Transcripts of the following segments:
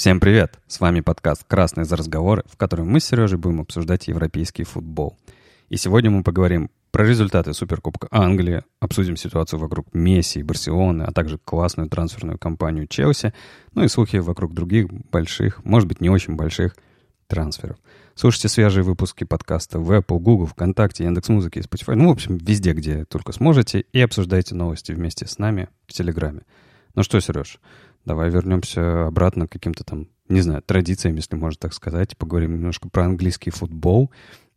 Всем привет! С вами подкаст «Красные за разговоры», в котором мы с Сережей будем обсуждать европейский футбол. И сегодня мы поговорим про результаты Суперкубка Англии, обсудим ситуацию вокруг Месси и Барселоны, а также классную трансферную кампанию Челси, ну и слухи вокруг других больших, может быть, не очень больших трансферов. Слушайте свежие выпуски подкаста в Apple, Google, ВКонтакте, Яндекс.Музыке и Spotify, ну, в общем, везде, где только сможете, и обсуждайте новости вместе с нами в Телеграме. Ну что, Сереж, давай вернемся обратно к каким-то там, не знаю, традициям, если можно так сказать, поговорим немножко про английский футбол,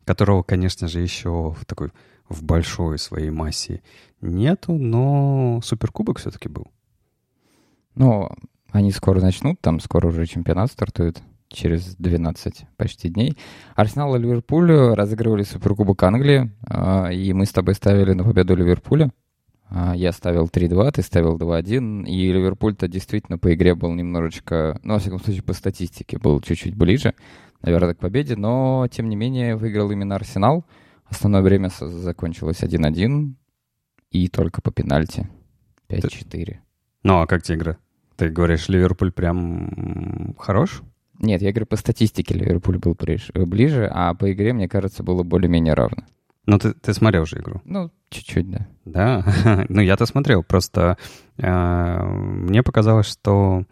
которого, конечно же, еще в такой в большой своей массе нету, но Суперкубок все-таки был. Ну, они скоро начнут, там скоро уже чемпионат стартует через 12 почти дней. Арсенал и Ливерпуль разыгрывали Суперкубок Англии, а, и мы с тобой ставили на победу Ливерпуля. А, я ставил 3-2, ты ставил 2-1, и Ливерпуль-то действительно по игре был немножечко, ну, во всяком случае, по статистике был чуть-чуть ближе, наверное, к победе, но, тем не менее, выиграл именно Арсенал — Основное время закончилось 1-1 и только по пенальти 5-4. Ну, а как тебе игра? Ты говоришь, Ливерпуль прям хорош? Нет, я говорю, по статистике Ливерпуль был ближе, а по игре, мне кажется, было более-менее равно. Ну, ты, ты смотрел же игру? Ну, чуть-чуть, да. Да? ну, я-то смотрел, просто э, мне показалось, что...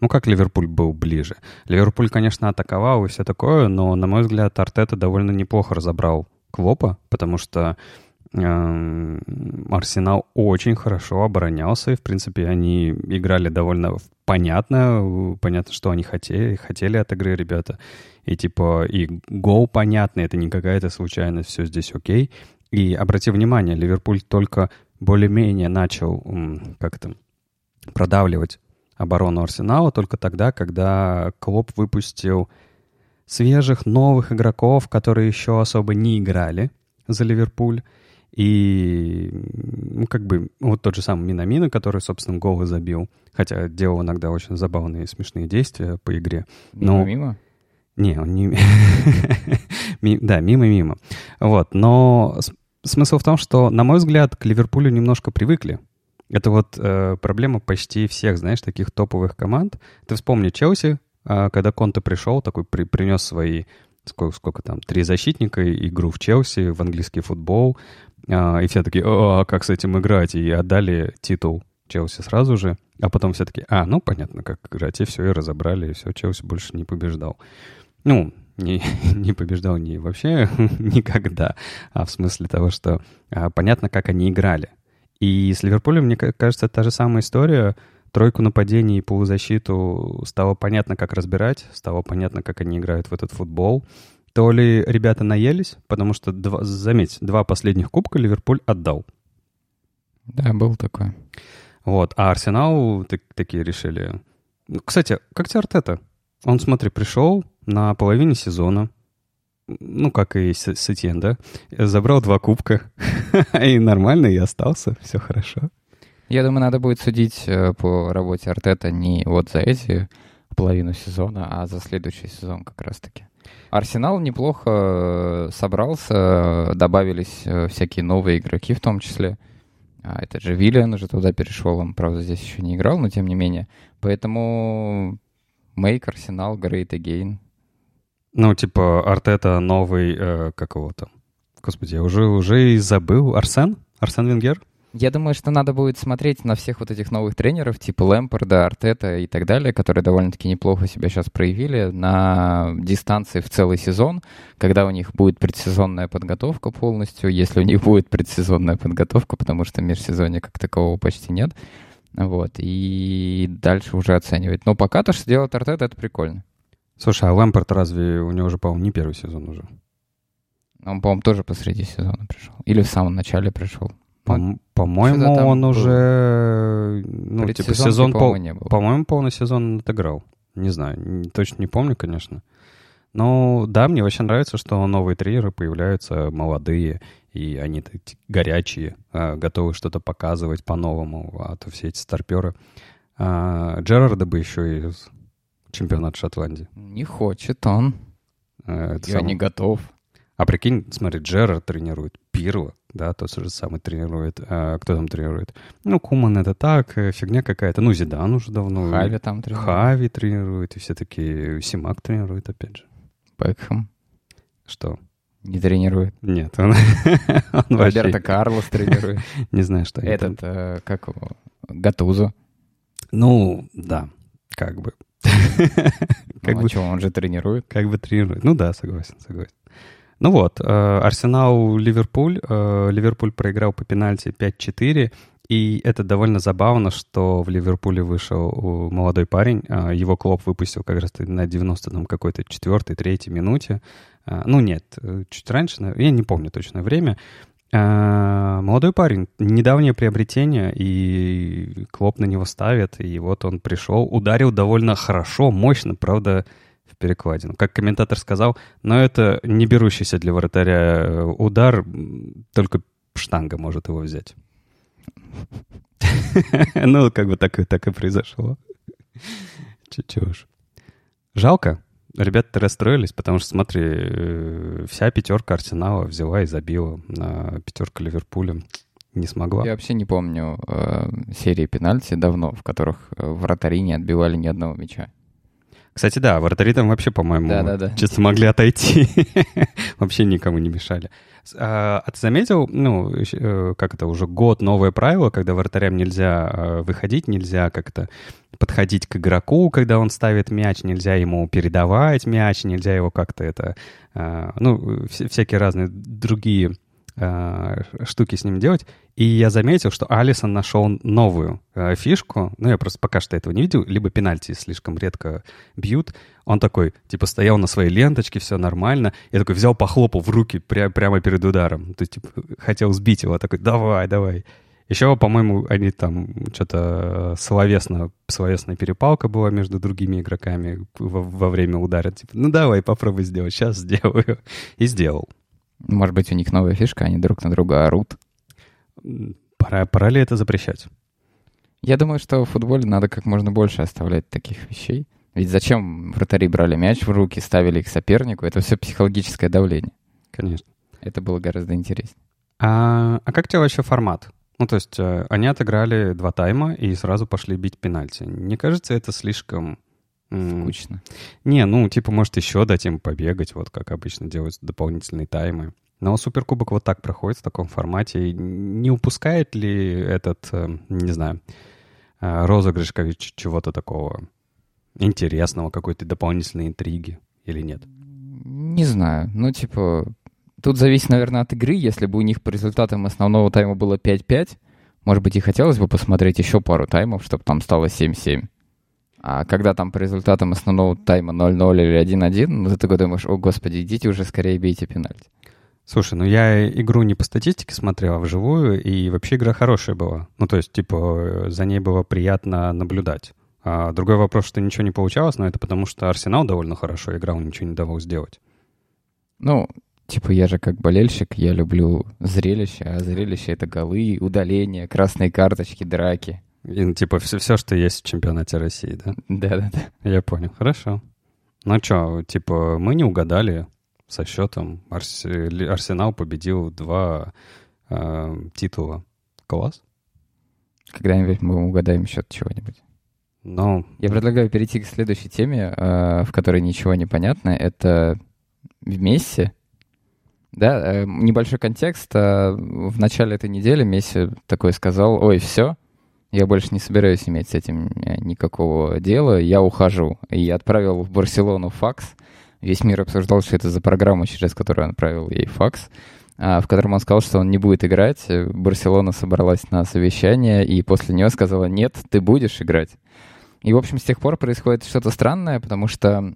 Ну, как Ливерпуль был ближе? Ливерпуль, конечно, атаковал и все такое, но, на мой взгляд, Артета довольно неплохо разобрал Клопа, потому что Арсенал очень хорошо оборонялся, и, в принципе, они играли довольно понятно, понятно, что они хотели, хотели от игры ребята. И, типа, и гол понятный, это не какая-то случайность, все здесь окей. И обрати внимание, Ливерпуль только более-менее начал, как то продавливать оборону Арсенала только тогда, когда Клоп выпустил свежих, новых игроков, которые еще особо не играли за Ливерпуль. И, ну, как бы, вот тот же самый Минамина, который, собственно, голы забил, хотя делал иногда очень забавные и смешные действия по игре. Но... Мимо-мимо? Не, он не... да, мимо-мимо. Вот, но смысл в том, что, на мой взгляд, к Ливерпулю немножко привыкли. Это вот э, проблема почти всех, знаешь, таких топовых команд. Ты вспомни Челси, а когда Конте пришел, такой при, принес свои, сколько, сколько там, три защитника, игру в Челси, в английский футбол, а, и все такие, а как с этим играть? И отдали титул Челси сразу же, а потом все таки а, ну, понятно, как играть, и все, и разобрали, и все, Челси больше не побеждал. Ну, не, не побеждал не вообще никогда, а в смысле того, что а, понятно, как они играли. И с Ливерпулем, мне кажется, та же самая история — Тройку нападений и полузащиту стало понятно, как разбирать, стало понятно, как они играют в этот футбол. То ли ребята наелись, потому что, два, заметь, два последних кубка Ливерпуль отдал. Да, был такой. Вот, а Арсенал так, такие решили. Ну, кстати, как тебе Артета? Он, смотри, пришел на половине сезона, ну, как и Сетьен, да, забрал два кубка, и нормально, и остался, все хорошо. Я думаю, надо будет судить э, по работе Артета не вот за эти половину сезона, а за следующий сезон как раз-таки. Арсенал неплохо э, собрался, добавились э, всякие новые игроки в том числе. А этот же Виллиан уже туда перешел, он, правда, здесь еще не играл, но тем не менее. Поэтому make Арсенал great again. Ну, типа Артета новый, э, как его? Господи, я уже, уже и забыл. Арсен? Арсен Венгер? Я думаю, что надо будет смотреть на всех вот этих новых тренеров, типа Лэмпорда, Артета и так далее, которые довольно-таки неплохо себя сейчас проявили на дистанции в целый сезон, когда у них будет предсезонная подготовка полностью, если у них будет предсезонная подготовка, потому что межсезонья как такового почти нет. Вот, и дальше уже оценивать. Но пока то, что делает Артета, это прикольно. Слушай, а Лэмпорт разве у него уже, по-моему, не первый сезон уже? Он, по-моему, тоже посреди сезона пришел. Или в самом начале пришел. По- по-моему, он был. уже... Ну, типа сезон... По- по-моему, полный сезон отыграл. Не знаю, точно не помню, конечно. Но да, мне вообще нравится, что новые тренеры появляются молодые, и они горячие, а, готовы что-то показывать по-новому, а то все эти старперы. А, Джерарда бы еще и чемпионат Шотландии. Не хочет он. А, Я сам... не готов. А прикинь, смотри, Джерард тренирует Пирло, да, тот же самый тренирует. А, кто там тренирует? Ну, Куман это так, э, фигня какая-то. Ну, Зидан уже давно. Хави там тренирует. Хави тренирует, и все такие Симак тренирует, опять же. Бекхэм Что? не тренирует. Нет, он, он вообще... Роберто Карлос тренирует. Не знаю, что. Этот, э, как его, Гатузо. Ну, да, как бы. Как Ну, а бы чё, он же тренирует. Как бы тренирует. Ну да, согласен, согласен. Ну вот, э, Арсенал-Ливерпуль. Э, Ливерпуль проиграл по пенальти 5-4. И это довольно забавно, что в Ливерпуле вышел э, молодой парень. Его клуб выпустил как раз на 90 там какой-то четвертой, третьей минуте. Ну нет, чуть раньше, я не помню точное время. Молодой парень, недавнее приобретение, и Клоп на него ставит, и вот он пришел, ударил довольно хорошо, мощно, правда, перекладину. Как комментатор сказал, но это не берущийся для вратаря э, удар, только штанга может его взять. Ну, как бы так и, так и произошло. Чего ж. Жалко. Ребята расстроились, потому что, смотри, э, вся пятерка Арсенала взяла и забила. А пятерка Ливерпуля не смогла. Я вообще не помню э, серии пенальти давно, в которых э, вратари не отбивали ни одного мяча. Кстати, да, вратари там вообще, по-моему, Да-да-да. чисто могли отойти. вообще никому не мешали. А, а ты заметил, ну, э, как это, уже год новое правило, когда вратарям нельзя э, выходить, нельзя как-то подходить к игроку, когда он ставит мяч, нельзя ему передавать мяч, нельзя его как-то это, э, ну, вс- всякие разные другие э, штуки с ним делать. И я заметил, что Алисон нашел новую э, фишку. Ну, я просто пока что этого не видел. Либо пенальти слишком редко бьют. Он такой, типа, стоял на своей ленточке, все нормально. Я такой взял, похлопал в руки пря- прямо перед ударом. То есть, типа, хотел сбить его. Такой, давай, давай. Еще, по-моему, они там что-то словесно, словесная перепалка была между другими игроками во, во время удара. Типа, ну давай, попробуй сделать, сейчас сделаю. И сделал. Может быть, у них новая фишка, они друг на друга орут. Пора, пора ли это запрещать? Я думаю, что в футболе надо как можно больше оставлять таких вещей. Ведь зачем вратари брали мяч в руки, ставили их сопернику? Это все психологическое давление. Конечно. Это было гораздо интереснее. А, а как тебе вообще формат? Ну, то есть э, они отыграли два тайма и сразу пошли бить пенальти. Не кажется это слишком... Скучно. Не, ну, типа, может, еще дать им побегать, вот как обычно делаются дополнительные таймы. Но Суперкубок вот так проходит в таком формате. И не упускает ли этот, э, не знаю, э, розыгрыш чего-то такого интересного, какой-то дополнительной интриги или нет? Не знаю. Ну, типа, тут зависит, наверное, от игры. Если бы у них по результатам основного тайма было 5-5, может быть, и хотелось бы посмотреть еще пару таймов, чтобы там стало 7-7. А когда там по результатам основного тайма 0-0 или 1-1, ну, ты такой думаешь, о, господи, идите уже скорее бейте пенальти. Слушай, ну я игру не по статистике смотрел, а вживую, и вообще игра хорошая была. Ну, то есть, типа, э, за ней было приятно наблюдать. А другой вопрос, что ничего не получалось, но это потому, что Арсенал довольно хорошо играл, ничего не давал сделать. Ну, типа, я же как болельщик, я люблю зрелище, а зрелище — это голы, удаления, красные карточки, драки. И, ну, типа, все, все, что есть в чемпионате России, да? Да-да-да. Я понял, хорошо. Ну что, типа, мы не угадали со счетом. Арс- Арсенал победил два э, титула. Класс. Когда-нибудь мы угадаем счет чего-нибудь. Но Я предлагаю перейти к следующей теме, э, в которой ничего не понятно. Это Месси. Да, э, небольшой контекст. Э, В начале этой недели Месси такой сказал, ой, все, я больше не собираюсь иметь с этим э, никакого дела, я ухожу. И отправил в Барселону факс. Весь мир обсуждал, что это за программа, через которую он отправил ей факс, а, в котором он сказал, что он не будет играть. Барселона собралась на совещание, и после нее сказала, нет, ты будешь играть. И, в общем, с тех пор происходит что-то странное, потому что,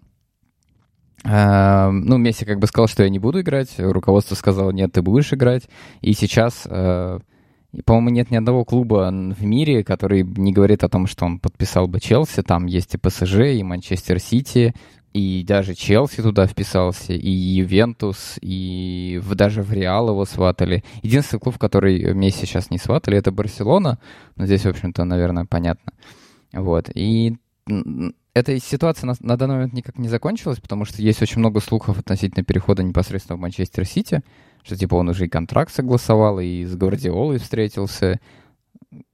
э, ну, Месси как бы сказал, что я не буду играть, руководство сказало, нет, ты будешь играть, и сейчас, и, по-моему, нет ни одного клуба в мире, который не говорит о том, что он подписал бы Челси, там есть и ПСЖ, и Манчестер Сити, и даже Челси туда вписался, и Ювентус, и даже в Реал его сватали. Единственный клуб, который Месси сейчас не сватали, это Барселона, но здесь, в общем-то, наверное, понятно. Вот. И эта ситуация на, на данный момент никак не закончилась, потому что есть очень много слухов относительно перехода непосредственно в Манчестер Сити, что типа он уже и контракт согласовал, и с Гвардиолой встретился.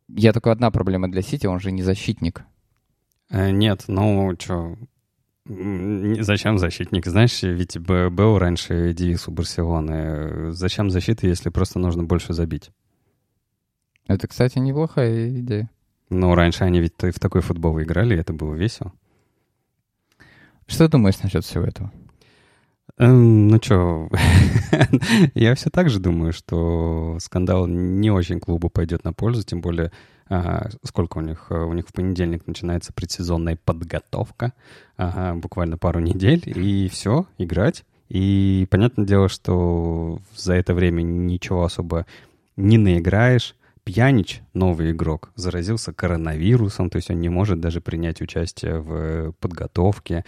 Я только одна проблема для Сити, он же не защитник. Э, нет, ну что, Зачем защитник? Знаешь, ведь был раньше девиз у Барселоны. Зачем защита, если просто нужно больше забить? Это, кстати, неплохая идея. Ну, раньше они ведь в такой футбол играли, и это было весело. Что думаешь насчет всего этого? Эм, ну что, я все так же думаю, что скандал не очень клубу пойдет на пользу, тем более а, сколько у них? У них в понедельник начинается предсезонная подготовка, ага, буквально пару недель, и все, играть. И понятное дело, что за это время ничего особо не наиграешь. Пьянич, новый игрок, заразился коронавирусом, то есть он не может даже принять участие в подготовке.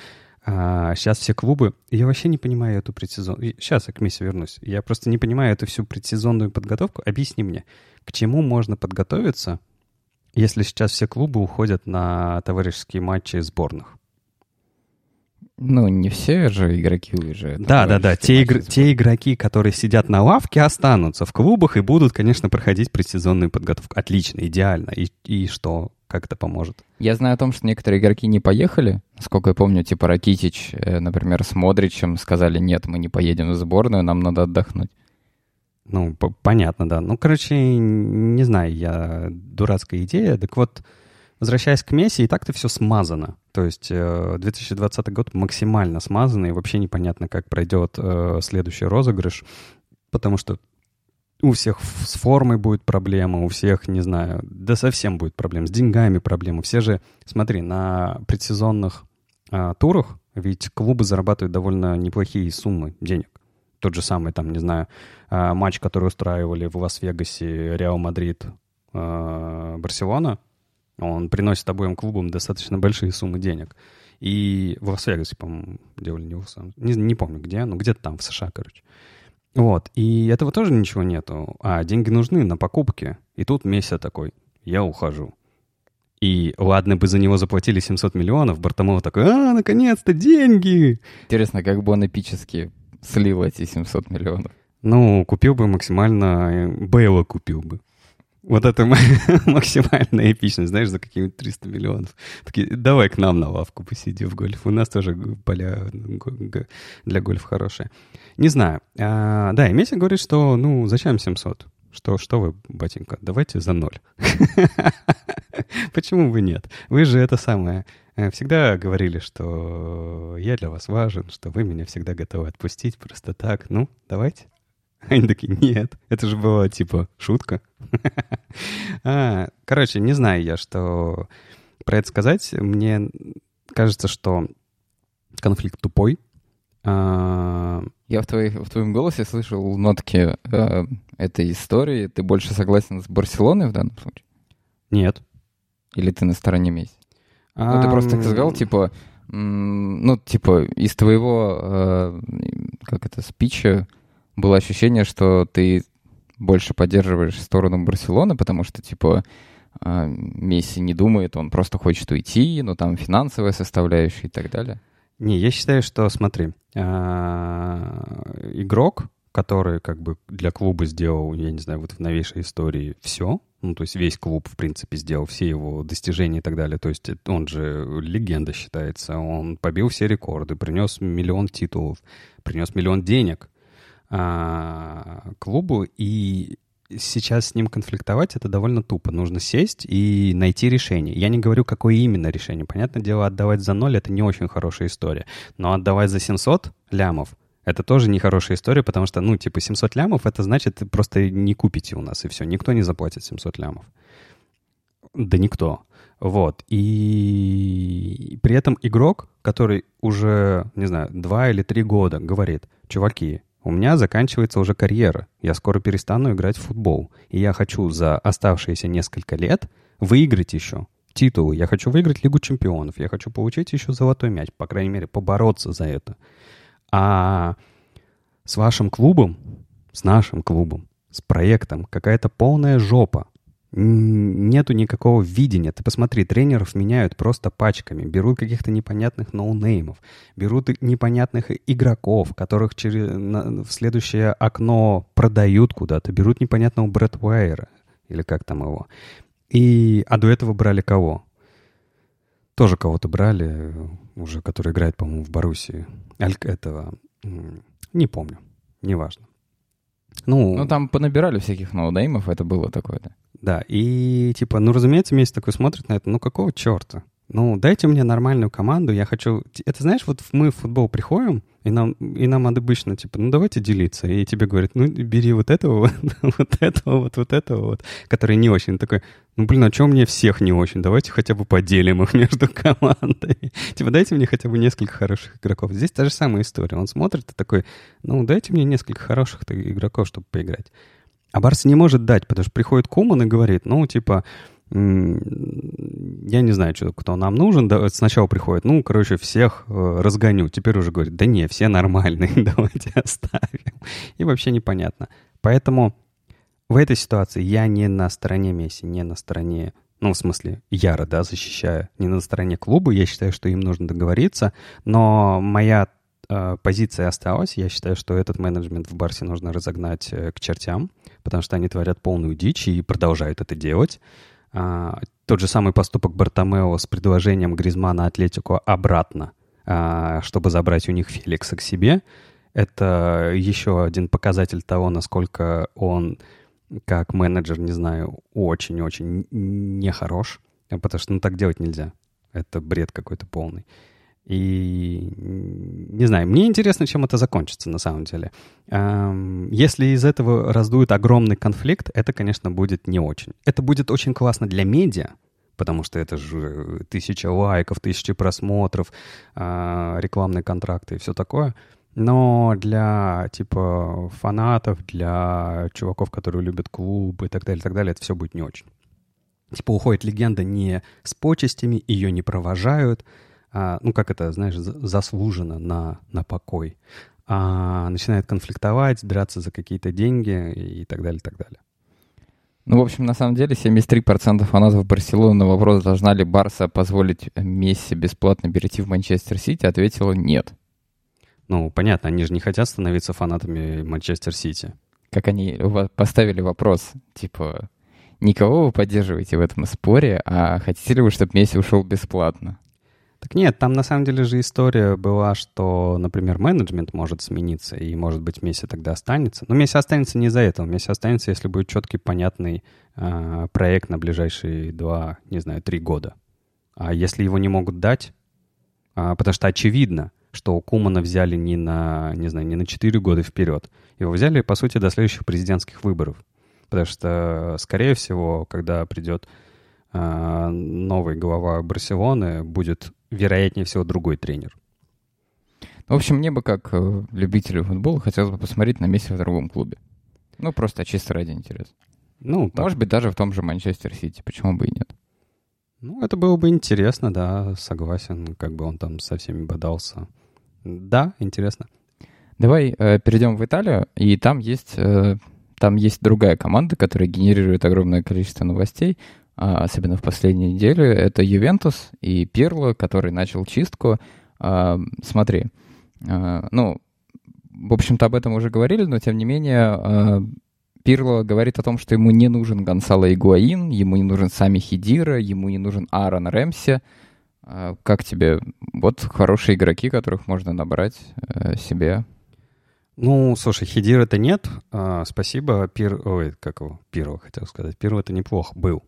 А сейчас все клубы... Я вообще не понимаю эту предсезонную... Сейчас я к Месси вернусь. Я просто не понимаю эту всю предсезонную подготовку. Объясни мне, к чему можно подготовиться, если сейчас все клубы уходят на товарищеские матчи сборных? Ну, не все же игроки уезжают. Да, да, да. Те, игр... те игроки, которые сидят на лавке, останутся в клубах и будут, конечно, проходить предсезонную подготовку. Отлично, идеально. И, и что? Как это поможет? Я знаю о том, что некоторые игроки не поехали. Сколько я помню, типа Ракитич, э, например, с Модричем сказали, нет, мы не поедем в сборную, нам надо отдохнуть. Ну, понятно, да. Ну, короче, не знаю, я дурацкая идея. Так вот, возвращаясь к Месси, и так-то все смазано. То есть 2020 э, год максимально смазанный, и вообще непонятно, как пройдет э, следующий розыгрыш, потому что у всех с формой будет проблема, у всех, не знаю, да совсем будет проблема, с деньгами проблема. Все же, смотри, на предсезонных а, турах ведь клубы зарабатывают довольно неплохие суммы денег. Тот же самый, там, не знаю, а, матч, который устраивали в Лас-Вегасе Реал Мадрид, а, Барселона, он приносит обоим клубам достаточно большие суммы денег. И в Лас-Вегасе, по-моему, делали не не, не помню где, но где-то там, в США, короче. Вот, и этого тоже ничего нету. А деньги нужны на покупки. И тут Месси такой, я ухожу. И ладно бы за него заплатили 700 миллионов, Бартомеу такой, а, наконец-то деньги! Интересно, как бы он эпически слил эти 700 миллионов? Ну, купил бы максимально, э, Бейла купил бы. Вот это максимальная эпичность, знаешь, за какие-нибудь 300 миллионов. Такие, давай к нам на лавку посиди в гольф. У нас тоже поля для гольфа хорошие. Не знаю. А, да, и Месси говорит, что, ну, зачем 700? Что, что вы, батенька, давайте за ноль. Почему бы нет? Вы же это самое э, всегда говорили, что я для вас важен, что вы меня всегда готовы отпустить просто так. Ну, давайте. Они такие, нет, это же была типа шутка. а, короче, не знаю я, что про это сказать. Мне кажется, что конфликт тупой. А... Я в, твоих, в твоем голосе слышал нотки э, этой истории. Ты больше согласен с Барселоной в данном случае? Нет. Или ты на стороне Месси? А... Ну, ты просто так сказал, типа, ну, типа, из твоего, э, как это, спича было ощущение, что ты больше поддерживаешь сторону Барселоны, потому что, типа, а, Месси не думает, он просто хочет уйти, но там финансовая составляющая и так далее. Не, я считаю, что, смотри, а, игрок, который как бы для клуба сделал, я не знаю, вот в новейшей истории все, ну, то есть весь клуб, в принципе, сделал все его достижения и так далее. То есть он же легенда считается. Он побил все рекорды, принес миллион титулов, принес миллион денег а, клубу, и сейчас с ним конфликтовать это довольно тупо. Нужно сесть и найти решение. Я не говорю, какое именно решение. Понятное дело, отдавать за ноль — это не очень хорошая история. Но отдавать за 700 лямов — это тоже нехорошая история, потому что, ну, типа, 700 лямов — это значит, просто не купите у нас, и все. Никто не заплатит 700 лямов. Да никто. Вот. И при этом игрок, который уже, не знаю, два или три года говорит, чуваки, у меня заканчивается уже карьера. Я скоро перестану играть в футбол. И я хочу за оставшиеся несколько лет выиграть еще титулы. Я хочу выиграть Лигу чемпионов. Я хочу получить еще золотой мяч. По крайней мере, побороться за это. А с вашим клубом, с нашим клубом, с проектом какая-то полная жопа. Нету никакого видения. Ты посмотри, тренеров меняют просто пачками, берут каких-то непонятных ноунеймов, берут непонятных игроков, которых через, на, в следующее окно продают куда-то, берут непонятного Брэд Уайера, или как там его. И, а до этого брали кого? Тоже кого-то брали, уже который играет, по-моему, в Боруссии. Аль этого, не помню, неважно. Ну, ну, там понабирали всяких ноунеймов, это было такое, да. Да, и типа, ну, разумеется, Месси такой смотрит на это, ну, какого черта? Ну, дайте мне нормальную команду, я хочу... Это знаешь, вот мы в футбол приходим, и нам, и нам обычно, типа, ну, давайте делиться. И тебе говорят, ну, бери вот этого, вот этого, вот, вот этого вот, который не очень. Такой, ну, блин, а что мне всех не очень? Давайте хотя бы поделим их между командами. Типа, дайте мне хотя бы несколько хороших игроков. Здесь та же самая история. Он смотрит и такой, ну, дайте мне несколько хороших игроков, чтобы поиграть. А Барс не может дать, потому что приходит Куман и говорит, ну, типа, я не знаю, что, кто нам нужен. Да, сначала приходит, ну, короче, всех э, разгоню. Теперь уже говорит, да не, все нормальные, давайте оставим. И вообще непонятно. Поэтому в этой ситуации я не на стороне Месси, не на стороне, ну, в смысле, яро, да, защищаю, не на стороне клуба. Я считаю, что им нужно договориться. Но моя э, позиция осталась. Я считаю, что этот менеджмент в Барсе нужно разогнать э, к чертям, потому что они творят полную дичь и продолжают это делать. А, тот же самый поступок Бартомео с предложением Гризмана Атлетику обратно, а, чтобы забрать у них Феликса к себе, это еще один показатель того, насколько он как менеджер, не знаю, очень-очень нехорош, потому что ну так делать нельзя. Это бред какой-то полный. И не знаю, мне интересно, чем это закончится на самом деле. Если из этого раздует огромный конфликт, это, конечно, будет не очень. Это будет очень классно для медиа, потому что это же тысяча лайков, тысячи просмотров, а, рекламные контракты и все такое. Но для, типа, фанатов, для чуваков, которые любят клуб и так далее, и так далее, это все будет не очень. Типа, уходит легенда не с почестями, ее не провожают, а, ну, как это, знаешь, заслуженно на, на покой, а начинает конфликтовать, драться за какие-то деньги и так далее, и так далее. Ну, в общем, на самом деле, 73% фанатов Барселоны на вопрос, должна ли Барса позволить Месси бесплатно перейти в Манчестер Сити, ответила нет. Ну, понятно, они же не хотят становиться фанатами Манчестер Сити. Как они поставили вопрос, типа, никого вы поддерживаете в этом споре, а хотите ли вы, чтобы Месси ушел бесплатно? Так нет, там на самом деле же история была, что, например, менеджмент может смениться, и, может быть, Месси тогда останется. Но Месси останется не из-за этого. Месси останется, если будет четкий, понятный э, проект на ближайшие два, не знаю, три года. А если его не могут дать, э, потому что очевидно, что Кумана взяли не на, не знаю, не на 4 года вперед. Его взяли, по сути, до следующих президентских выборов. Потому что, скорее всего, когда придет э, новый глава Барселоны, будет вероятнее всего, другой тренер. В общем, мне бы, как э, любителю футбола, хотелось бы посмотреть на Месси в другом клубе. Ну, просто чисто ради интереса. Ну, так. Может быть, даже в том же Манчестер Сити. Почему бы и нет? Ну, это было бы интересно, да, согласен. Как бы он там со всеми бодался. Да, интересно. Давай э, перейдем в Италию, и там есть, э, там есть другая команда, которая генерирует огромное количество новостей. А, особенно в последнюю неделю, это Ювентус и Пирло, который начал чистку. А, смотри, а, ну, в общем-то, об этом уже говорили, но тем не менее Пирло говорит о том, что ему не нужен Гонсало Игуаин, ему не нужен Сами Хидира, ему не нужен Аарон Рэмси. Как тебе? Вот хорошие игроки, которых можно набрать э, себе. Ну, слушай, Хидира-то нет. А, спасибо. Пир... Ой, как его? Пирло, хотел сказать. Пирло это неплохо был.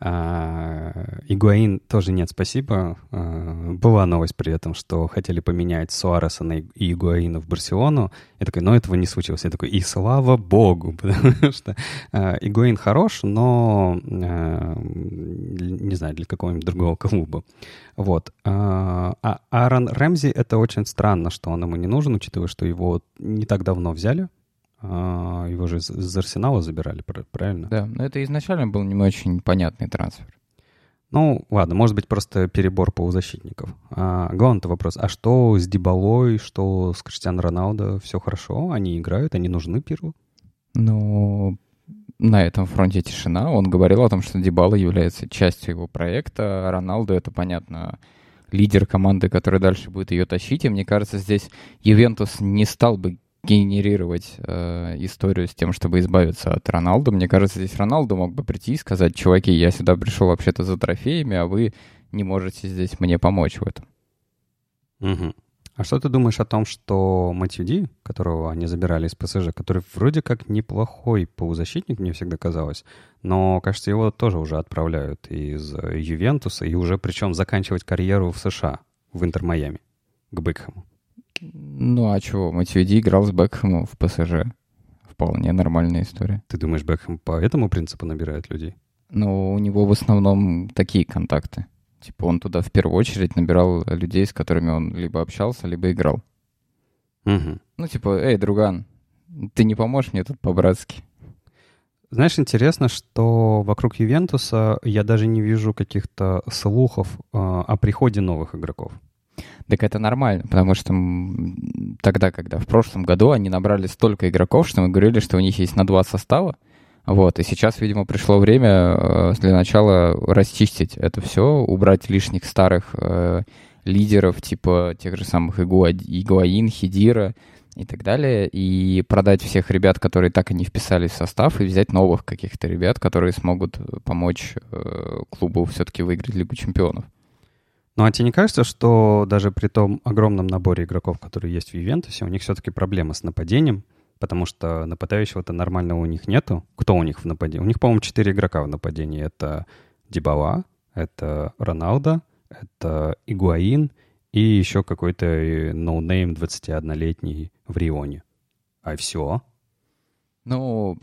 А, Игуаин тоже нет, спасибо. А, была новость при этом, что хотели поменять Суареса на Игуаина в Барселону. Я такой, но этого не случилось. Я такой, и слава богу, потому что а, Игуаин хорош, но не знаю, для какого-нибудь другого клуба. Вот. А Аарон Рэмзи, это очень странно, что он ему не нужен, учитывая, что его не так давно взяли а, его же из, Арсенала забирали, правильно? Да, но это изначально был не очень понятный трансфер. Ну, ладно, может быть, просто перебор полузащитников. А, главный вопрос, а что с Дебалой, что с Криштианом Роналдо? Все хорошо? Они играют, они нужны Пиру? Ну, на этом фронте тишина. Он говорил о том, что Дебала является частью его проекта. Роналду, это, понятно, лидер команды, который дальше будет ее тащить. И мне кажется, здесь Ювентус не стал бы генерировать э, историю с тем, чтобы избавиться от Роналду. Мне кажется, здесь Роналду мог бы прийти и сказать, чуваки, я сюда пришел вообще-то за трофеями, а вы не можете здесь мне помочь в этом. Угу. А что ты думаешь о том, что Матюди, которого они забирали из ПСЖ, который вроде как неплохой полузащитник, мне всегда казалось, но, кажется, его тоже уже отправляют из Ювентуса, и уже причем заканчивать карьеру в США, в Интер-Майами, к Бекхэму. Ну а чего, Матюди играл с Бекхэмом в ПСЖ. Вполне нормальная история. Ты думаешь, Бекхэм по этому принципу набирает людей? Ну, у него в основном такие контакты. Типа он туда в первую очередь набирал людей, с которыми он либо общался, либо играл. Угу. Ну, типа, эй, друган, ты не поможешь мне тут по-братски? Знаешь, интересно, что вокруг Ювентуса я даже не вижу каких-то слухов э, о приходе новых игроков. Так это нормально, потому что тогда, когда в прошлом году они набрали столько игроков, что мы говорили, что у них есть на два состава, вот, и сейчас, видимо, пришло время э, для начала расчистить это все, убрать лишних старых э, лидеров, типа тех же самых Игуа, Игуаин, Хидира и так далее, и продать всех ребят, которые так и не вписались в состав, и взять новых каких-то ребят, которые смогут помочь э, клубу все-таки выиграть Лигу чемпионов. Ну а тебе не кажется, что даже при том огромном наборе игроков, которые есть в Ювентусе, у них все-таки проблема с нападением? потому что нападающего-то нормального у них нету. Кто у них в нападении? У них, по-моему, четыре игрока в нападении. Это Дибала, это Роналдо, это Игуаин и еще какой-то noname 21-летний в Рионе. А все. Ну,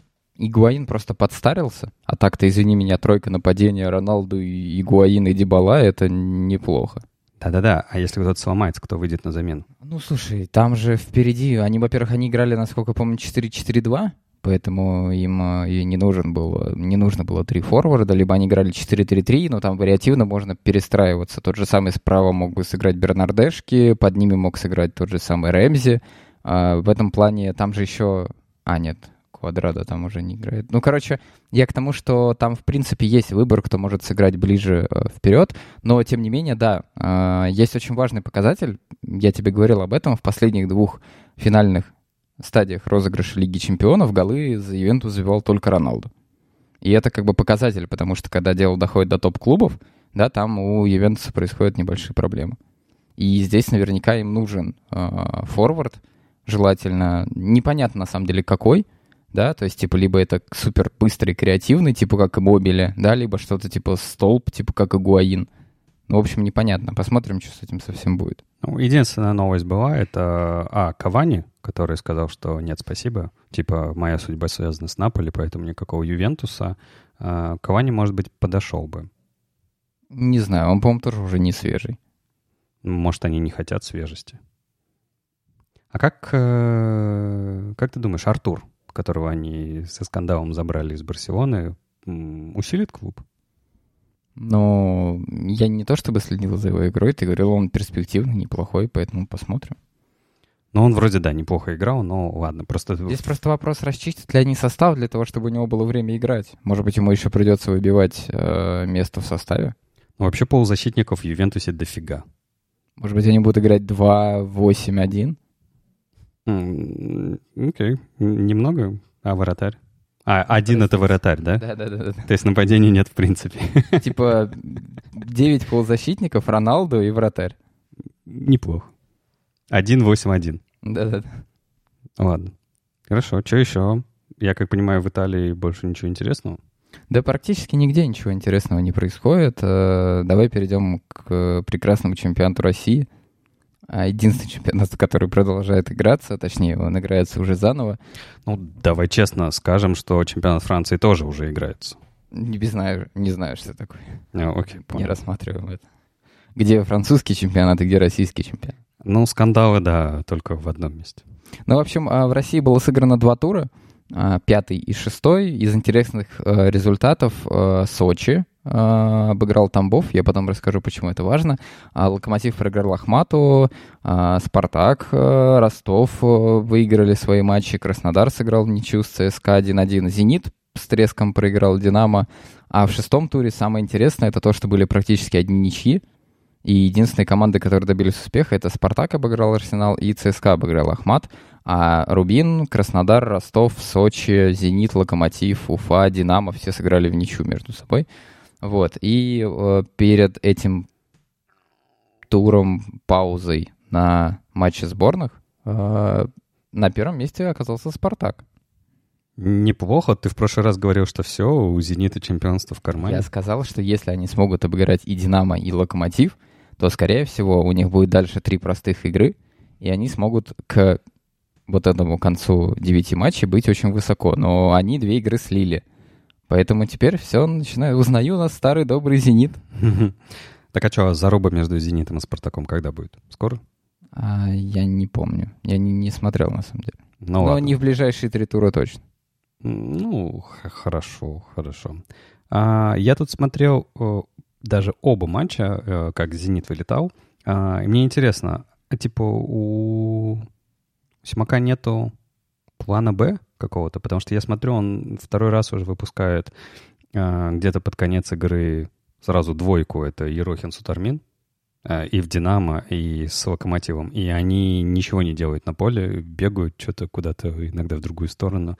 Игуаин просто подстарился. А так-то, извини меня, тройка нападения Роналду, Игуаин и Дибала — это неплохо. Да-да-да, а если кто-то сломается, кто выйдет на замену? Ну, слушай, там же впереди, они, во-первых, они играли, насколько помню, 4-4-2, поэтому им э, и не нужен был, не нужно было три форварда, либо они играли 4-3-3, но там вариативно можно перестраиваться. Тот же самый справа мог бы сыграть Бернардешки, под ними мог сыграть тот же самый Рэмзи. А в этом плане там же еще... А, нет, Квадрада там уже не играет. Ну, короче, я к тому, что там, в принципе, есть выбор, кто может сыграть ближе э, вперед, но, тем не менее, да, э, есть очень важный показатель, я тебе говорил об этом, в последних двух финальных стадиях розыгрыша Лиги Чемпионов голы за Ювентус забивал только Роналду. И это как бы показатель, потому что когда дело доходит до топ-клубов, да, там у Ювентуса происходят небольшие проблемы. И здесь наверняка им нужен э, форвард, желательно, непонятно на самом деле какой, да, то есть, типа, либо это супер быстрый, креативный, типа, как и мобили, да, либо что-то типа столб, типа, как и гуаин. Ну, в общем, непонятно. Посмотрим, что с этим совсем будет. Ну, единственная новость была, это, а, Кавани, который сказал, что нет, спасибо, типа, моя судьба связана с Наполи, поэтому никакого Ювентуса. А, Кавани, может быть, подошел бы. Не знаю, он, по-моему, тоже уже не свежий. Может, они не хотят свежести. А как, э, как ты думаешь, Артур, которого они со скандалом забрали из Барселоны, усилит клуб? Ну, я не то чтобы следил за его игрой, ты говорил, он перспективный, неплохой, поэтому посмотрим. Ну, он вроде, да, неплохо играл, но ладно, просто... Здесь просто вопрос, расчистит ли они состав для того, чтобы у него было время играть. Может быть, ему еще придется выбивать э, место в составе? Ну, вообще полузащитников в Ювентусе дофига. Может быть, они будут играть 2-8-1? Окей. Okay. Немного. А вратарь? А, один это вратарь, да? Да, да, да. То есть нападения нет в принципе. Типа 9 полузащитников, Роналду и вратарь. Неплохо. Один восемь один. Да, да, да. Ладно. Хорошо. Что еще? Я как понимаю, в Италии больше ничего интересного? Да практически нигде ничего интересного не происходит. Э, давай перейдем к прекрасному чемпионату России — единственный чемпионат, который продолжает играться, точнее, он играется уже заново. Ну, давай честно скажем, что чемпионат Франции тоже уже играется. Не знаю, не знаю, что такое. А, окей, понял. Не рассматриваем это. Где французский чемпионат и где российский чемпионат? Ну, скандалы, да, только в одном месте. Ну, в общем, а, в России было сыграно два тура, а, пятый и шестой. Из интересных э, результатов э, Сочи а, обыграл Тамбов, я потом расскажу, почему это важно. А, Локомотив проиграл Ахмату, а, Спартак, Ростов выиграли свои матчи, Краснодар сыграл ничью с ЦСКА 1-1, Зенит с треском проиграл Динамо. А в шестом туре самое интересное это то, что были практически одни ничьи. И единственные команды, которые добились успеха, это «Спартак» обыграл «Арсенал» и «ЦСКА» обыграл «Ахмат». А «Рубин», «Краснодар», «Ростов», «Сочи», «Зенит», «Локомотив», «Уфа», «Динамо» все сыграли в ничью между собой. Вот. И э, перед этим туром, паузой на матче сборных э, на первом месте оказался «Спартак». Неплохо. Ты в прошлый раз говорил, что все, у «Зенита» чемпионство в кармане. Я сказал, что если они смогут обыграть и «Динамо», и «Локомотив», то, скорее всего, у них будет дальше три простых игры, и они смогут к вот этому концу девяти матчей быть очень высоко. Но они две игры слили. Поэтому теперь все, начинаю, узнаю нас старый добрый «Зенит». Так а что, заруба между «Зенитом» и «Спартаком» когда будет? Скоро? А, я не помню. Я не, не смотрел, на самом деле. Ну, Но ладно. не в ближайшие три тура точно. Ну, хорошо, хорошо. А, я тут смотрел э, даже оба матча, э, как «Зенит» вылетал. А, и мне интересно, а типа у Симака нету плана «Б» какого-то? Потому что я смотрю, он второй раз уже выпускает а, где-то под конец игры сразу двойку. Это Ерохин Сутармин. а, И в «Динамо», и с «Локомотивом». И они ничего не делают на поле, бегают что-то куда-то иногда в другую сторону.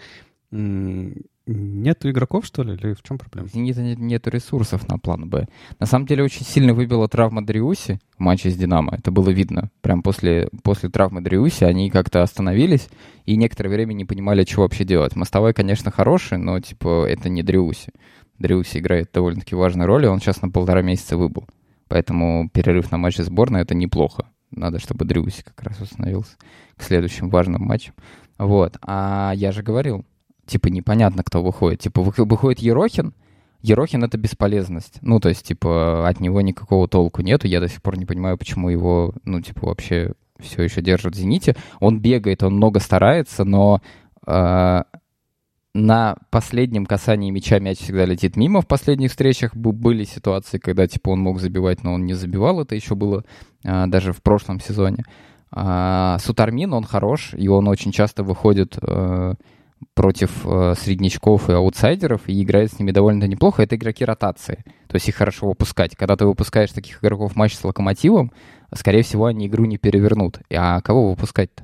Нету игроков, что ли, или в чем проблема? «Зенита» нет, нету ресурсов на план «Б». На самом деле очень сильно выбила травма Дриуси в матче с «Динамо». Это было видно. Прям после, после травмы Дриуси они как-то остановились и некоторое время не понимали, что вообще делать. Мостовой, конечно, хороший, но, типа, это не Дриуси. Дриуси играет довольно-таки важную роль, и он сейчас на полтора месяца выбыл. Поэтому перерыв на матч сборной — это неплохо. Надо, чтобы Дриуси как раз установился к следующим важным матчам. Вот. А я же говорил, типа, непонятно, кто выходит. Типа, вы- выходит Ерохин, Ерохин — это бесполезность. Ну, то есть, типа, от него никакого толку нету. Я до сих пор не понимаю, почему его, ну, типа, вообще все еще держат в «Зените». Он бегает, он много старается, но э, на последнем касании мяча мяч всегда летит мимо. В последних встречах были ситуации, когда, типа, он мог забивать, но он не забивал. Это еще было э, даже в прошлом сезоне. А, Сутармин, он хорош, и он очень часто выходит э, против э, среднячков и аутсайдеров и играет с ними довольно неплохо. Это игроки ротации. То есть их хорошо выпускать. Когда ты выпускаешь таких игроков в матч с локомотивом, скорее всего, они игру не перевернут. А кого выпускать-то?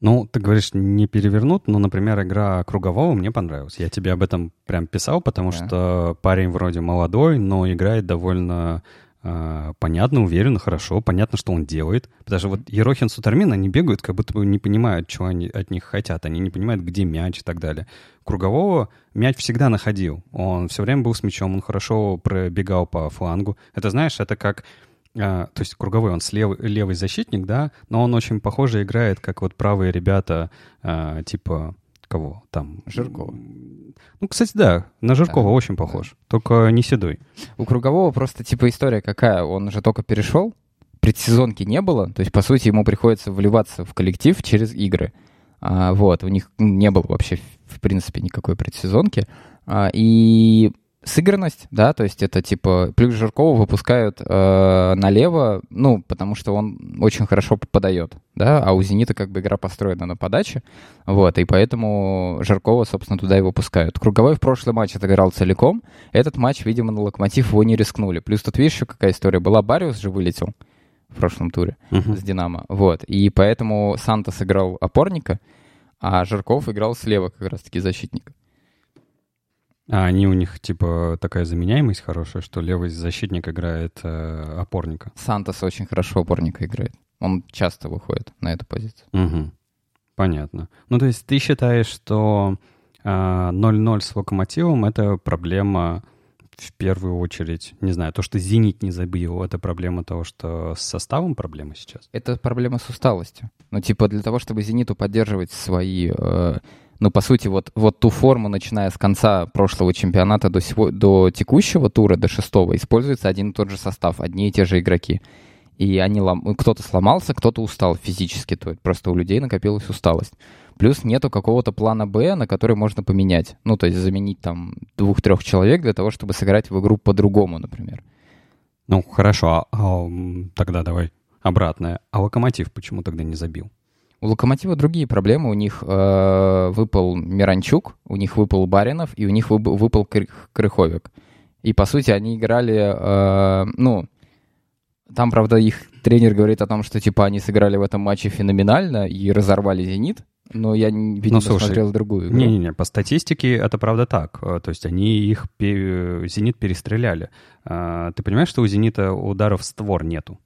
Ну, ты говоришь, не перевернут, но, например, игра Кругового мне понравилась. Я тебе об этом прям писал, потому Да. что парень вроде молодой, но играет довольно понятно, уверенно, хорошо. Понятно, что он делает. Потому что вот Ерохин Сутармин, они бегают, как будто бы не понимают, чего они от них хотят. Они не понимают, где мяч и так далее. Кругового мяч всегда находил. Он все время был с мячом, он хорошо пробегал по флангу. Это, знаешь, это как... а, то есть круговой, он слева, левый защитник, да, но он очень похоже играет, как вот правые ребята, а, типа кого там? Жиркова. Ну, кстати, да, на Жиркова Да, очень похож, только не седой. У Кругового просто типа история какая. Он же только перешел, предсезонки не было. То есть, по сути, ему приходится вливаться в коллектив через игры. А, вот, у них не было вообще, в- в принципе, никакой предсезонки. А, и сыгранность, да, то есть это типа плюс Жиркова выпускают э, налево, ну, потому что он очень хорошо подает, да, а у «Зенита» как бы игра построена на подаче, вот, и поэтому Жаркова, собственно, туда и выпускают. Круговой в прошлый матч отыграл целиком, этот матч, видимо, на «Локомотив» его не рискнули. Плюс тут, видишь, еще какая история была, Бариус же вылетел в прошлом туре Мгм. с «Динамо», вот, и поэтому Сантос играл опорника, а Жарков играл слева как раз-таки защитника. А они у них, типа, такая заменяемость хорошая, что левый защитник играет э, опорника. Сантос очень хорошо опорника играет. Он часто выходит на эту позицию. Мгм. Понятно. Ну, то есть ты считаешь, что а, 0-0 с Локомотивом — это проблема в первую очередь, не знаю, то, что «Зенит» не забил, это проблема того, что с составом проблема сейчас? Это проблема с усталостью. Ну, типа, для того, чтобы «Зениту» поддерживать свои... э, ну, по сути, вот, вот ту форму, начиная с конца прошлого чемпионата до, сего- до текущего тура, до шестого, используется один и тот же состав, одни и те же игроки. И они лом... кто-то сломался, кто-то устал физически. То есть просто у людей накопилась усталость. Плюс нету какого-то плана Б, на который можно поменять. Ну, то есть заменить там двух-трех человек для того, чтобы сыграть в игру по-другому, например. Ну, хорошо, а, а, тогда давай обратное. А Локомотив почему тогда не забил? У Локомотива другие проблемы. У них э, выпал Миранчук, у них выпал Баринов, и у них вып- выпал Кры- Крыховик. И, по сути, они играли, э, ну, там, правда, их тренер говорит о том, что, типа, они сыграли в этом матче феноменально и разорвали «Зенит», но я, видимо, Ну, слушай, смотрел другую игру. Не-не-не, по статистике это правда так. Э, То есть они их, пе- «Зенит» перестреляли. А, Ты понимаешь, что у «Зенита» ударов створ нету?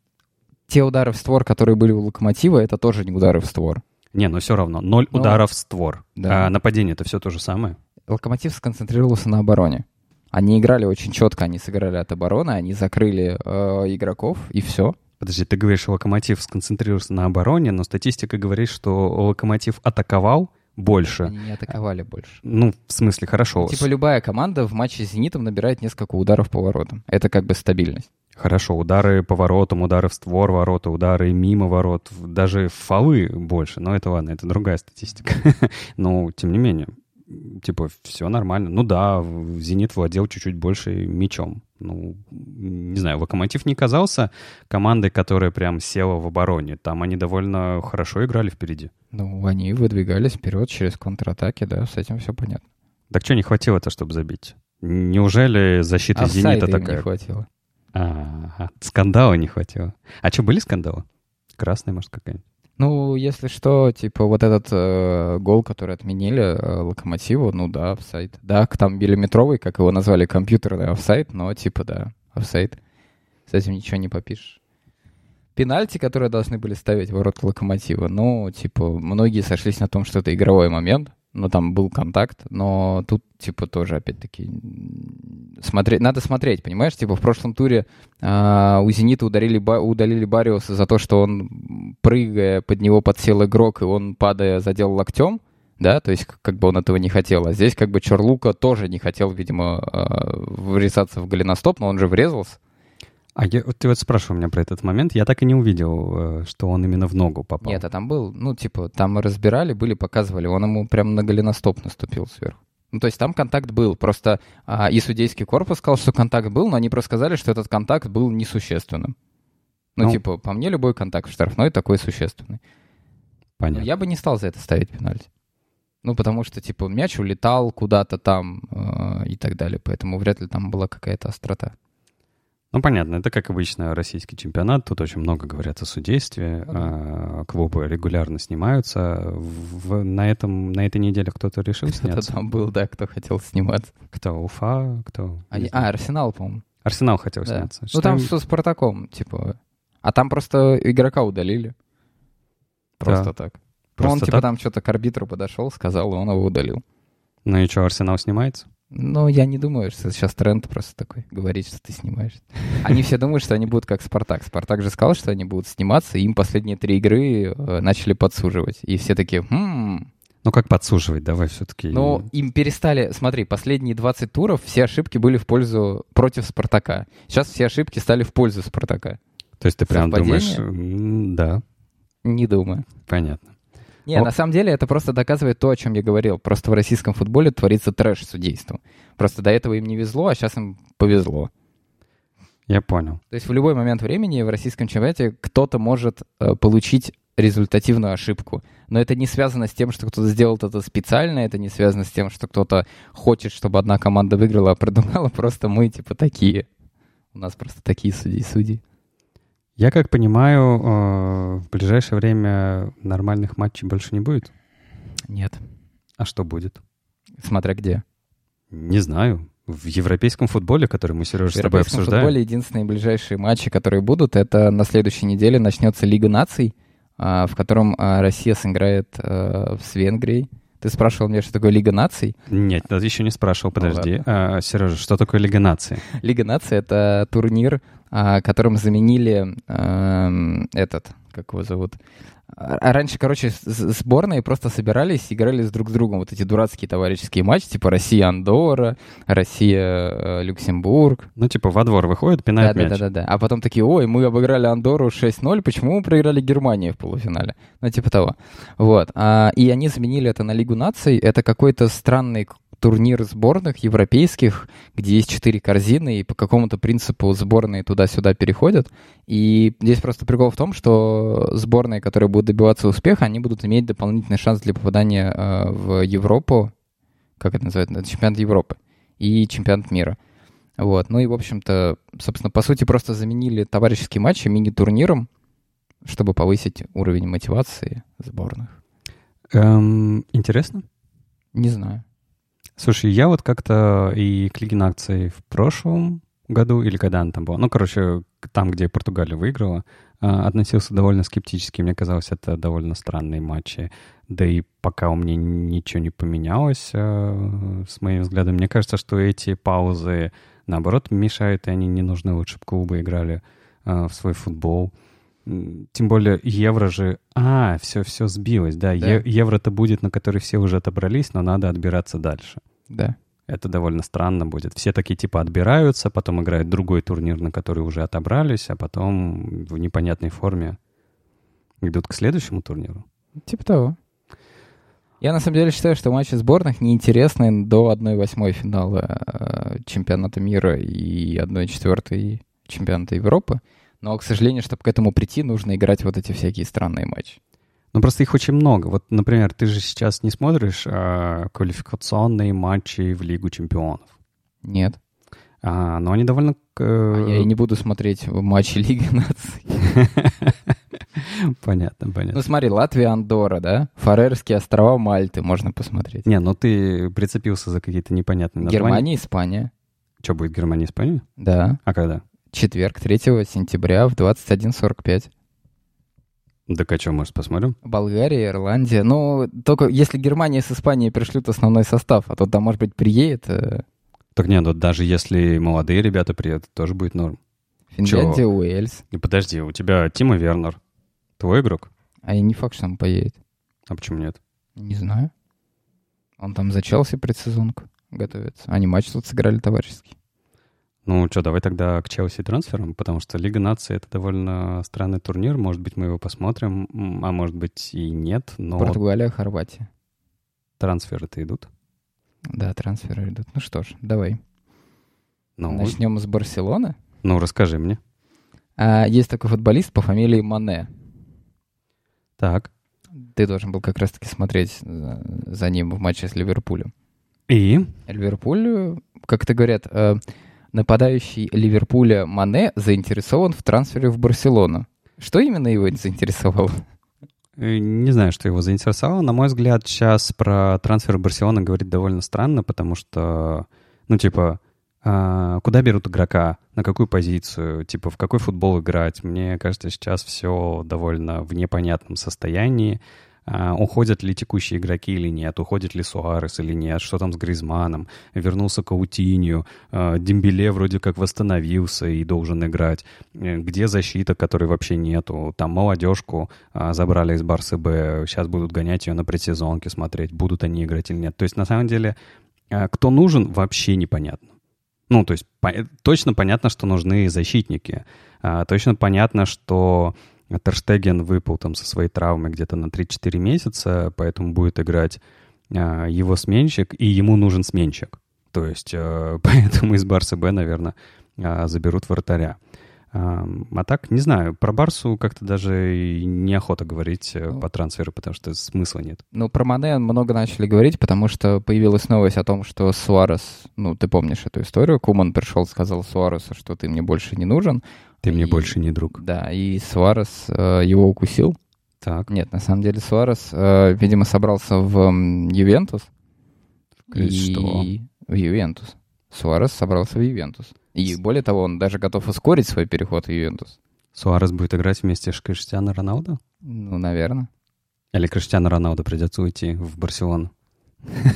Те удары в створ, которые были у Локомотива, это тоже не удары в створ. Не, но все равно. Ноль Ну, ударов в створ. да. А нападение это все то же самое. Локомотив сконцентрировался на обороне. Они играли очень четко, они сыграли от обороны, они закрыли э, игроков, и все. Подожди, ты говоришь, Локомотив сконцентрировался на обороне, но статистика говорит, что Локомотив атаковал больше. Они не атаковали больше. Ну, в смысле, хорошо. Типа любая команда в матче с «Зенитом» набирает несколько ударов по воротам. Это как бы стабильность. Хорошо, удары по воротам, удары в створ ворота, удары мимо ворот, даже фолы больше. Но это ладно, это другая статистика. Но, тем не менее, типа, все нормально. Ну да, «Зенит» владел чуть-чуть больше мячом. Ну, не знаю, «Локомотив» не казался командой, которая прям села в обороне. Там они довольно хорошо играли впереди. Ну, они выдвигались вперед через контратаки, да, с этим все понятно. Так что не хватило-то, чтобы забить? Неужели защита Офсайда «Зенита» им не такая? хватило. А, скандала не хватило. А что, были скандалы? Красная, может, какая-нибудь? Ну, если что, типа вот этот э, гол, который отменили э, Локомотиву, ну да, офсайд. Да, там миллиметровый, как его назвали, компьютерный офсайд, но типа да, офсайд. С этим ничего не попишешь. Пенальти, которые должны были ставить ворот Локомотива, ну, типа, многие сошлись на том, что это игровой момент, но там был контакт, но тут, типа, тоже, опять-таки, смотреть, надо смотреть, понимаешь? Типа, в прошлом туре а, у «Зенита» ударили, Ба- удалили Бариуса за то, что он, прыгая, под него подсел игрок, и он, падая, задел локтем, да, то есть как бы он этого не хотел. А здесь как бы Чорлука тоже не хотел, видимо, а, врезаться в голеностоп, но он же врезался. А я, вот ты вот спрашивал меня про этот момент, я так и не увидел, э, что он именно в ногу попал. Нет, а там был, ну, типа, там разбирали, были, показывали, он ему прям на голеностоп наступил сверху. Ну, то есть там контакт был, просто а, и судейский корпус сказал, что контакт был, но они просто сказали, что этот контакт был несущественным. Ну, Ну. типа, по мне любой контакт штрафной такой существенный. Но Понятно. я бы не стал за это ставить пенальти. Ну, потому что, типа, мяч улетал куда-то там э, и так далее, поэтому вряд ли там была какая-то острота. Ну, понятно, это, как обычно, российский чемпионат. Тут очень много говорят о судействе. Да. а, Клубы регулярно снимаются. В- на, этом, на этой неделе кто-то решил Кто-то сняться? там был, да, кто хотел сниматься. Кто? Уфа? Кто? А, не- знаю. а, Арсенал, по-моему. Арсенал хотел Да. сняться. Ну, там Считаем- со Спартаком, типа. А там просто игрока удалили. Просто так. Ну, он, Просто типа, так? там что-то к арбитру подошел, сказал, и он его удалил. Ну и что, Арсенал снимается? Но я не думаю, что сейчас тренд просто такой, говорить, что ты снимаешь. Они все думают, что они будут как Спартак. Спартак же сказал, что они будут сниматься, и им последние три игры э, начали подсуживать. И все такие, хм, Ну, как подсуживать? Давай все-таки... Ну, им перестали... Смотри, последние 20 туров все ошибки были в пользу... против Спартака. Сейчас все ошибки стали в пользу Спартака. То есть ты прям совпадение? думаешь... Да, Не думаю. понятно. Не, О. на самом деле это просто доказывает то, о чем я говорил. Просто в российском футболе творится трэш судейством. Просто до этого им не везло, а сейчас им повезло. Я понял. То есть в любой момент времени в российском чемпионате кто-то может э, получить результативную ошибку. Но это не связано с тем, что кто-то сделал это специально, это не связано с тем, что кто-то хочет, чтобы одна команда выиграла, а продумала. Просто мы типа такие. У нас просто такие судьи-судьи. Я как понимаю, э, в ближайшее время нормальных матчей больше не будет. Нет. А что будет? Смотря где. Не знаю. В европейском футболе, который мы, Сережа, В с тобой европейском обсуждаем. футболе единственные ближайшие матчи, которые будут, это на следующей неделе начнется Лига наций, а, в котором а, Россия сыграет а, с Венгрией. Ты спрашивал меня, что такое Лига наций? Нет, ты еще не спрашивал, Ну подожди. А, Сережа, что такое Лига наций? Лига наций — это турнир, а, которым заменили эм, этот, как его зовут? А а раньше, короче, сборные просто собирались играли с друг с другом вот эти дурацкие товарищеские матчи, типа Россия-Андорра, Россия-Люксембург. Ну, типа, во двор выходит, пинает Да, мяч. да, да, да. А потом такие, ой, мы обыграли Андору 6-0, почему мы проиграли Германии в полуфинале? Ну, типа того. Вот. А, и они заменили это на Лигу наций. Это какой-то странный турнир сборных европейских, где есть четыре корзины, и по какому-то принципу сборные туда-сюда переходят. И здесь просто прикол в том, что сборные, которые будут добиваться успеха, они будут иметь дополнительный шанс для попадания э, в Европу, как это называется, чемпионат Европы и чемпионат мира. Вот. Ну и, в общем-то, собственно, по сути, просто заменили товарищеские матчи мини-турниром, чтобы повысить уровень мотивации сборных. Эм, интересно? Не знаю. Слушай, я вот как-то и к Лиге наций в прошлом году, или когда она там была, ну, короче, там, где Португалия выиграла, а, относился довольно скептически. Мне казалось, это довольно странные матчи. Да и пока у меня ничего не поменялось э, с моим взглядом, мне кажется, что эти паузы, наоборот, мешают, и они не нужны. Лучше бы клубы играли э, в свой футбол. Тем более евро же... А, все, все сбилось, да. да. Е- евро-то будет, на который все уже отобрались, но надо отбираться дальше. Да. Это довольно странно будет. Все такие типа отбираются, потом играют другой турнир, на который уже отобрались, а потом в непонятной форме идут к следующему турниру. Типа того. Я на самом деле считаю, что матчи сборных неинтересны до 1-8 финала э, чемпионата мира и 1-4 чемпионата Европы. Но, к сожалению, чтобы к этому прийти, нужно играть вот эти всякие странные матчи. Ну, просто их очень много. Вот, например, ты же сейчас не смотришь а, квалификационные матчи в Лигу чемпионов. Нет. А, но они довольно... А я и не буду смотреть матчи Лиги наций. Понятно, понятно. Ну смотри, Латвия, Андора, да? Фарерские острова Мальты можно посмотреть. Не, ну ты прицепился за какие-то непонятные названия. Германия, Испания. Что, будет Германия, Испания? Да. А когда? Четверг, 3 сентября в 21.45. Так а что, может, посмотрим? Болгария, Ирландия. Ну, только если Германия с Испанией пришлют основной состав, а то там, может быть, приедет... Э... Так нет, ну даже если молодые ребята приедут, тоже будет норм. Финляндия, Чё? Уэльс. И подожди, у тебя Тима Вернер. Твой игрок? А я не факт, что он поедет. А почему нет? Не знаю. Он там за Челси предсезонку готовится. Они матч тут сыграли товарищеский. Ну что, давай тогда к Челси трансферам, потому что Лига наций — это довольно странный турнир. Может быть, мы его посмотрим, а может быть и нет, но... Португалия, Хорватия. Трансферы-то идут? Да, трансферы идут. Ну что ж, давай. Ну, Начнем с Барселоны. Ну, расскажи мне. А, есть такой футболист по фамилии Мане. Так. Ты должен был как раз-таки смотреть за ним в матче с Ливерпулем. И? Ливерпуль, как это говорят, э, нападающий Ливерпуля Мане заинтересован в трансфере в Барселону. Что именно его заинтересовало? Э, не знаю, что его заинтересовало. На мой взгляд, сейчас про трансфер Барселоны говорить довольно странно, потому что, ну, типа, а, куда берут игрока, на какую позицию, типа, в какой футбол играть. Мне кажется, сейчас все довольно в непонятном состоянии. А, уходят ли текущие игроки или нет, уходит ли Суарес или нет, что там с Гризманом, вернулся Каутинью, а, Дембеле вроде как восстановился и должен играть, э, где защита, которой вообще нету, там молодежку а, забрали из Барсы Б, сейчас будут гонять ее на предсезонке, смотреть, будут они играть или нет. То есть на самом деле кто нужен, вообще непонятно. Ну, то есть по- точно понятно, что нужны защитники. А, точно понятно, что Терштеген выпал там со своей травмой где-то на 3-4 месяца, поэтому будет играть а, его сменщик, и ему нужен сменщик. То есть а, поэтому из Барса Б, наверное, а, заберут вратаря. А так, не знаю, про Барсу как-то даже неохота говорить э, ну, по трансферу, потому что смысла нет. Ну, про Мане много начали говорить, потому что появилась новость о том, что Суарес, ну, ты помнишь эту историю, Куман пришел, сказал Суаресу, что ты мне больше не нужен. Ты и, мне больше не друг. Да, и Суарес э, его укусил. Так. Нет, на самом деле Суарес, э, видимо, собрался в Ювентус. И что? В Ювентус. Суарес собрался в Ювентус. И более того, он даже готов ускорить свой переход в Ювентус. Суарес будет играть вместе с Криштиано Роналдо? Ну, наверное. Или Криштиано Роналдо придется уйти в Барселону?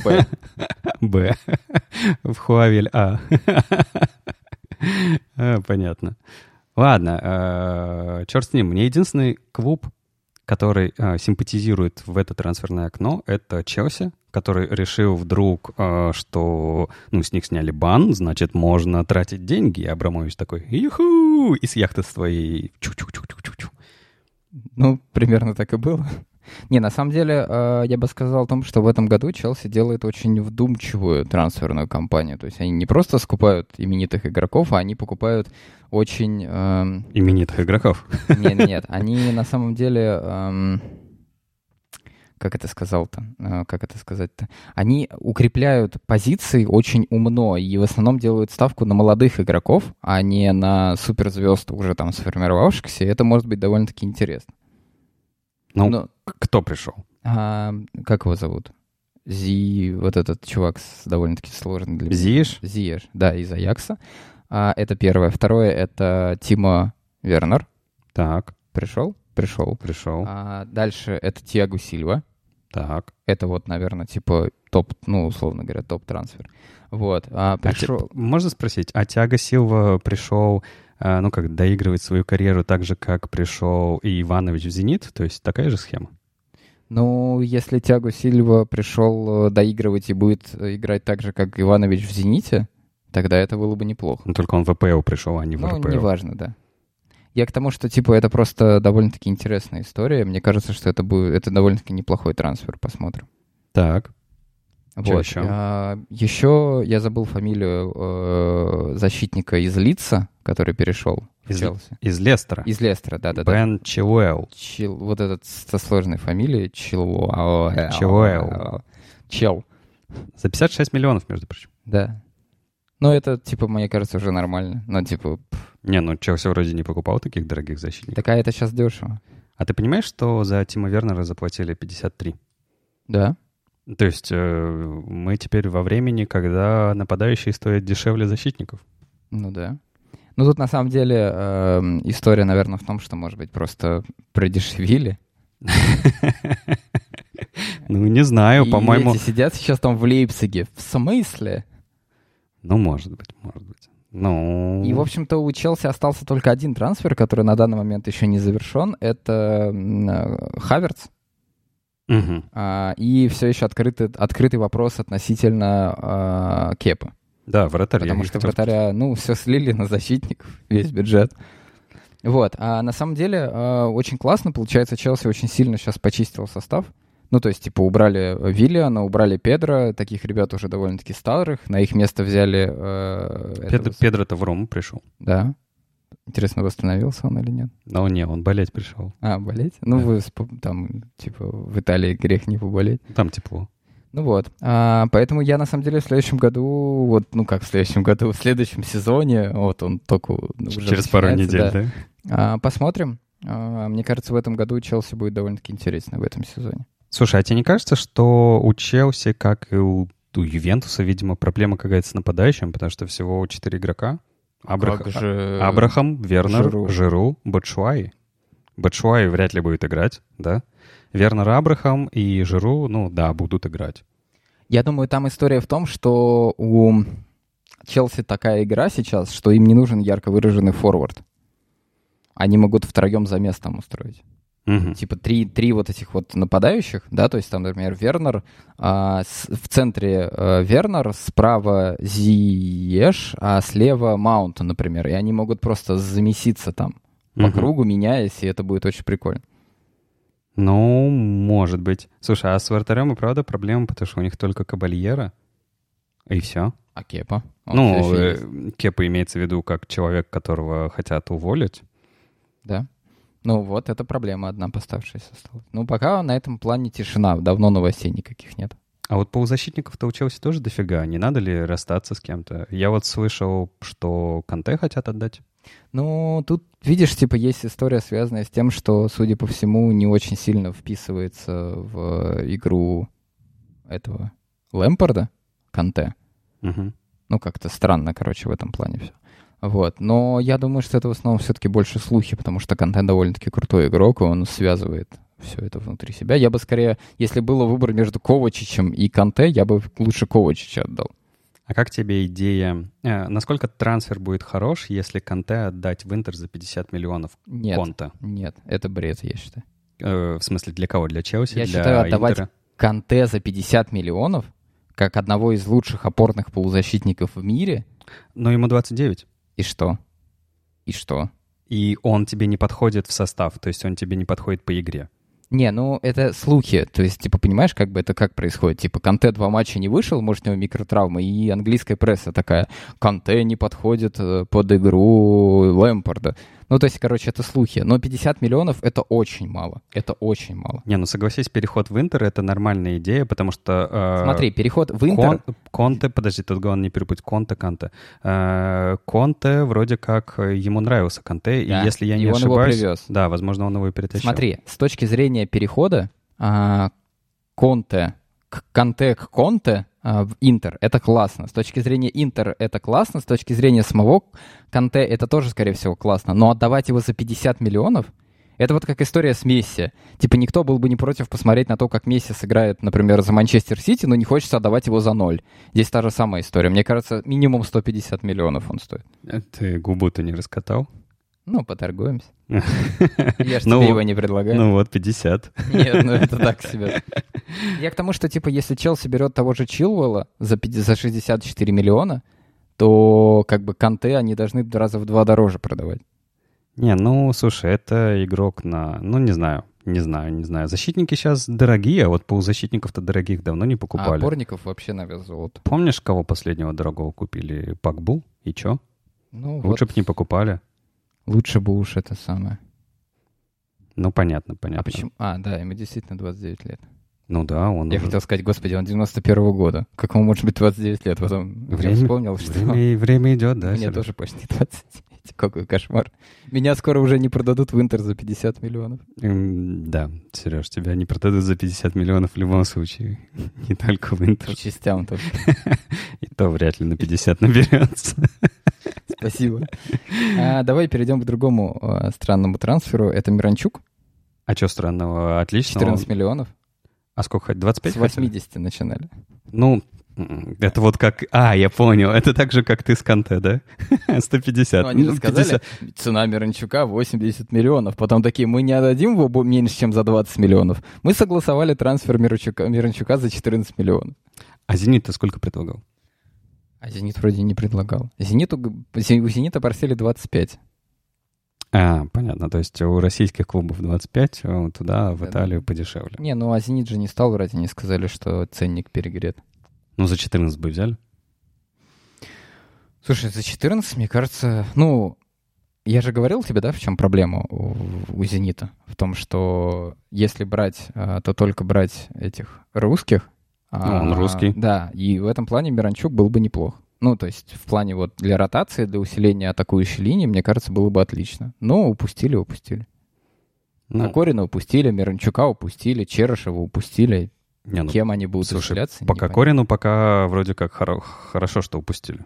Б. Б. В Хуавель А. а. Понятно. Ладно, э, черт с ним. Мне единственный клуб, который э, симпатизирует в это трансферное окно, это Челси, который решил вдруг, э, что ну, с них сняли бан, значит, можно тратить деньги. И Абрамович такой, юху, и с яхты своей чу-чу-чу-чу-чу. Ну, примерно так и было. Не, на самом деле, э, я бы сказал о том, что в этом году Челси делает очень вдумчивую трансферную кампанию. То есть они не просто скупают именитых игроков, а они покупают очень... эм, Именитых игроков. Нет, нет, они на самом деле... эм, Как это сказал-то? Э, Как это сказать-то? Они укрепляют позиции очень умно и в основном делают ставку на молодых игроков, а не на суперзвезд уже там сформировавшихся. И это может быть довольно-таки интересно. Ну, Но- кто пришел? А, как его зовут? Зи, вот этот чувак с довольно-таки сложный для меня. Зиеш? Зиеш, да, из Аякса. А, это первое. Второе — это Тима Вернер. Так, Пришел? Пришел. пришел. А, дальше это Тиагу Сильва. Так. Это вот, наверное, типа топ, ну, условно говоря, топ-трансфер. Вот. А, А пришел... можно спросить, а Тиаго Силва пришел, э, ну как, доигрывать свою карьеру так же, как пришел и Иванович в «Зенит»? То есть такая же схема? Ну, если Тиагу Сильва пришел э, доигрывать и будет э, играть так же, как Иванович в «Зените», тогда это было бы неплохо. Ну только он в ВПЛ пришел, а не в Ну, РПЛ. неважно, да. Я к тому, что, типа, это просто довольно-таки интересная история. Мне кажется, что это будет, это довольно-таки неплохой трансфер, посмотрим. Так, вот. ещё? А, еще я забыл фамилию э, защитника из Лица, который перешел Из- Челси. из Лестера. Из Лестера, да-да-да. Бен Чилуэлл. Чил, вот этот со сложной фамилией. Чилуэлл. Чилуэлл. Чел, За 56 миллионов, между прочим. да. Ну, это, типа, мне кажется, уже нормально. Ну, типа, пф, Не, ну Челси вроде не покупал таких дорогих защитников. такая это сейчас дешево. А ты понимаешь, что за Тима Вернера заплатили 53? Да? То есть э, мы теперь во времени, когда нападающие стоят дешевле защитников. Ну да. Ну тут на самом деле эм, история, наверное, в том, что, может быть, просто продешевили. Ну, не знаю, по-моему... эти сидят сейчас там в Лейпциге. В смысле? Ну, может быть, может быть. Ну... И, в общем-то, у Челси остался только один трансфер, который на данный момент еще не завершен. Это э, Хаверц. Мгм. А, и все еще открытый, открытый вопрос относительно а, Кепа. Да, вратарь. я Потому что вратаря, ну, все слили на защитников, весь бюджет. Вот. А на самом деле э, очень классно. Получается, Челси очень сильно сейчас почистил состав. Ну, то есть, типа, убрали Виллиана, убрали Педро, таких ребят уже довольно-таки старых. На их место взяли... э, сказать. этого Педро-то в Рому пришел. Да. Интересно, восстановился он или нет? Но не, он болеть пришел. А, болеть? Ну, Да. вы там, типа, в Италии грех не поболеть. Там тепло. Ну вот. А, поэтому я, на самом деле, в следующем году, вот, ну как в следующем году, в следующем сезоне, вот он только ну, уже Через пару недель, да. да? А, посмотрим. А, мне кажется, в этом году Челси будет довольно-таки интересно в этом сезоне. Слушай, а тебе не кажется, что у Челси, как и у, у Ювентуса, видимо, проблема какая-то с нападающим, потому что всего четыре игрока? Абрах- Как же... Абрахам, Вернер, Жиру. Жиру, Батшуай. Батшуай вряд ли будет играть, да? Вернер, Абрахам и Жиру, ну да, будут играть. Я думаю, там история в том, что у Челси такая игра сейчас, что им не нужен ярко выраженный форвард. Они могут втроем замес там устроить. Мгм. типа три, три вот этих вот нападающих, да, то есть там, например, Вернер, а, с- в центре э, Вернер, справа Зиеш, а слева Маунт, например, и они могут просто замеситься там по Мгм. кругу, меняясь, и это будет очень прикольно. Ну, может быть. Слушай, а с вратарем и правда проблема, потому что у них только Кабальера, и все. А Кепа? Он Ну, э, Кепа имеется в виду как человек, которого хотят уволить. да. Ну вот, это проблема одна поставшаяся осталась. Ну, пока на этом плане тишина, давно новостей никаких нет. А вот полузащитников-то у Челси тоже дофига. Не надо ли расстаться с кем-то? Я вот слышал, что Канте хотят отдать. Ну, тут, видишь, типа, есть история, связанная с тем, что, судя по всему, не очень сильно вписывается в игру этого Лэмпорда, Канте. Мгм. Ну, как-то странно, короче, в этом плане все. Вот. Но я думаю, что это в основном все-таки больше слухи, потому что Канте довольно-таки крутой игрок, и он связывает все это внутри себя. Я бы скорее, если было выбор между Ковачичем и Канте, я бы лучше Ковачича отдал. А как тебе идея? э, насколько трансфер будет хорош, если Канте отдать в Интер за 50 миллионов Нет, конта? нет, это бред, я считаю. Э, в смысле, для кого? Для Челси? Я для считаю, отдавать Интера? Канте за 50 миллионов, как одного из лучших опорных полузащитников в мире, Но ему 29. И что? И что? И он тебе не подходит в состав, то есть он тебе не подходит по игре. Не, ну это слухи. То есть, типа, понимаешь, как бы это как происходит? Типа, Канте два матча не вышел, может, у него микротравма, и английская пресса такая, Канте не подходит э, под игру Лэмпорда. Ну, то есть, короче, это слухи. Но 50 миллионов — это очень мало. Это очень мало. Не, ну согласись, переход в Интер — это нормальная идея, потому что... Э, Смотри, переход в Интер... Кон, Конте, подожди, тут главное не перепутать, Конте, Канте. Э, Конте вроде как ему нравился Канте, Да, и если я и не он его ошибаюсь... привез. Да, возможно, он его и перетащил. Смотри, с точки зрения перехода, а, Конте, к Канте к Конте в Интер, это классно. С точки зрения Интер это классно, с точки зрения самого Канте это тоже, скорее всего, классно. Но отдавать его за 50 миллионов, это вот как история с Месси. Типа никто был бы не против посмотреть на то, как Месси сыграет, например, за Манчестер Сити, но не хочется отдавать его за ноль. Здесь та же самая история. Мне кажется, минимум 150 миллионов он стоит. Ты губу-то не раскатал? Ну, поторгуемся. Я же Ну, тебе его не предлагаю. Ну вот, 50. Нет, ну это так себе. Я к тому, что, типа, если Челси берет того же Чилвелла за, 50 за 64 миллиона, то, как бы, Канте они должны раза в два дороже продавать. Не, ну, слушай, это игрок на... Ну, не знаю, не знаю, не знаю. Защитники сейчас дорогие, а вот полузащитников-то дорогих давно не А покупали. опорников вообще на вес золота. Помнишь, кого последнего дорогого купили? Пакбу? И чё? Ну, Лучше вот, бы не покупали. Лучше бы уж это самое. Ну, понятно, понятно. А почему? А, да, ему действительно 29 лет. Ну да, он... Я уже- хотел сказать, господи, он 91-го года. Как ему может быть 29 лет? Потом я Время- вспомнил, что Время, время идет, да? мне тоже почти 29. Какой кошмар. Меня скоро уже не продадут в Интер за 50 миллионов. М, Да, Сереж, тебя не продадут за 50 миллионов в любом случае. Не только в Интер. По частям только. И то вряд ли на 50 наберется. Спасибо. А, давай перейдем к другому а, странному трансферу. Это Миранчук, А что странного? Отлично. 14 миллионов. А сколько? 25 С хотели? 80 начинали. Ну, это вот как... А, я понял. Это так же, как ты с Канте, да? 150. Ну, они же Ну, сказали, цена Миранчука 80 миллионов. Потом такие, мы не отдадим его меньше, чем за 20 миллионов. Мы согласовали трансфер Миранчука, Миранчука за 14 миллионов. А «Зенит» ты сколько предлагал? А «Зенит» вроде не предлагал. «Зениту», у «Зенита» просили 25. А, понятно. То есть у российских клубов 25, а туда, в. Италию, подешевле. Не, ну а «Зенит» же не стал вроде, они сказали, что ценник перегрет. Ну, за 14 бы взяли. Слушай, за 14, мне кажется, ну, я же говорил тебе, да, в чем проблема у, у «Зенита»? В том, что если брать, а, то только брать этих русских. а, Ну, он русский. Да, и в этом плане Миранчук был бы неплох. Ну, то есть в плане вот для ротации, для усиления атакующей линии, мне кажется, было бы отлично. Но упустили, упустили. Ну, Кокорина упустили, Миранчука упустили, Черышева упустили. Не, ну, Кем они будут слушай, усиляться? по. Кокорину пока вроде как хоро- хорошо, что упустили.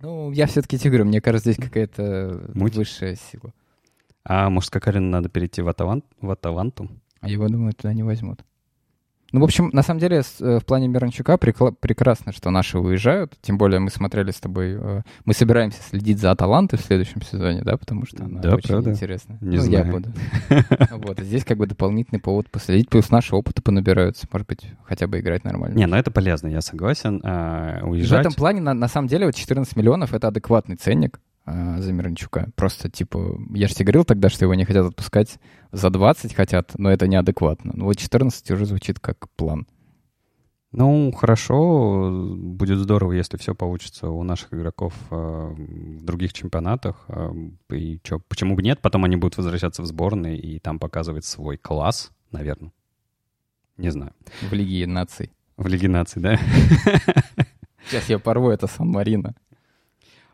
Ну, я все-таки тебе говорю, мне кажется, здесь какая-то Муть? высшая сила. А может, Кокорину надо перейти в, Атаван... в Атаванту? А его, думаю, туда не возьмут. Ну, в общем, на самом деле, э, в плане Миранчука прекрасно, что наши уезжают. Тем более мы смотрели с тобой... э, Мы собираемся следить за Аталантой в следующем сезоне, да? Потому что она Да, очень правда? интересная. Не ну, я знаю. буду. Вот, здесь как бы дополнительный повод последить. Плюс наши опыты понабираются. Может быть, хотя бы играть нормально. Не, ну это полезно, я согласен. А, В уезжать... этом плане, на самом деле, вот 14 миллионов — это адекватный ценник а, за Миранчука. Просто, типа, я же тебе говорил тогда, что его не хотят отпускать за 20 хотят, но это неадекватно. Ну вот 14 уже звучит как план. Ну, хорошо. Будет здорово, если все получится у наших игроков э, в других чемпионатах. Э, и чё, почему бы нет? Потом они будут возвращаться в сборные и там показывать свой класс, наверное. Не знаю. В Лиге наций. В Лиге наций, да? Сейчас я порву это Сан-Марино.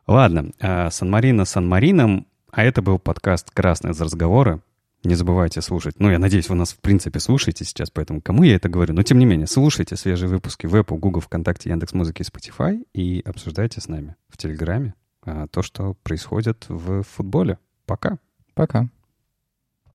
Ладно, э, Сан-Марино Сан-Марином, а это был подкаст «Красные за разговоры». Не забывайте слушать. Ну, я надеюсь, вы нас, в принципе, слушаете сейчас, поэтому кому я это говорю? Но, тем не менее, слушайте свежие выпуски в Apple, Google, ВКонтакте, Яндекс.Музыке и Spotify и обсуждайте с нами в Телеграме а, то, что происходит в футболе. Пока. Пока.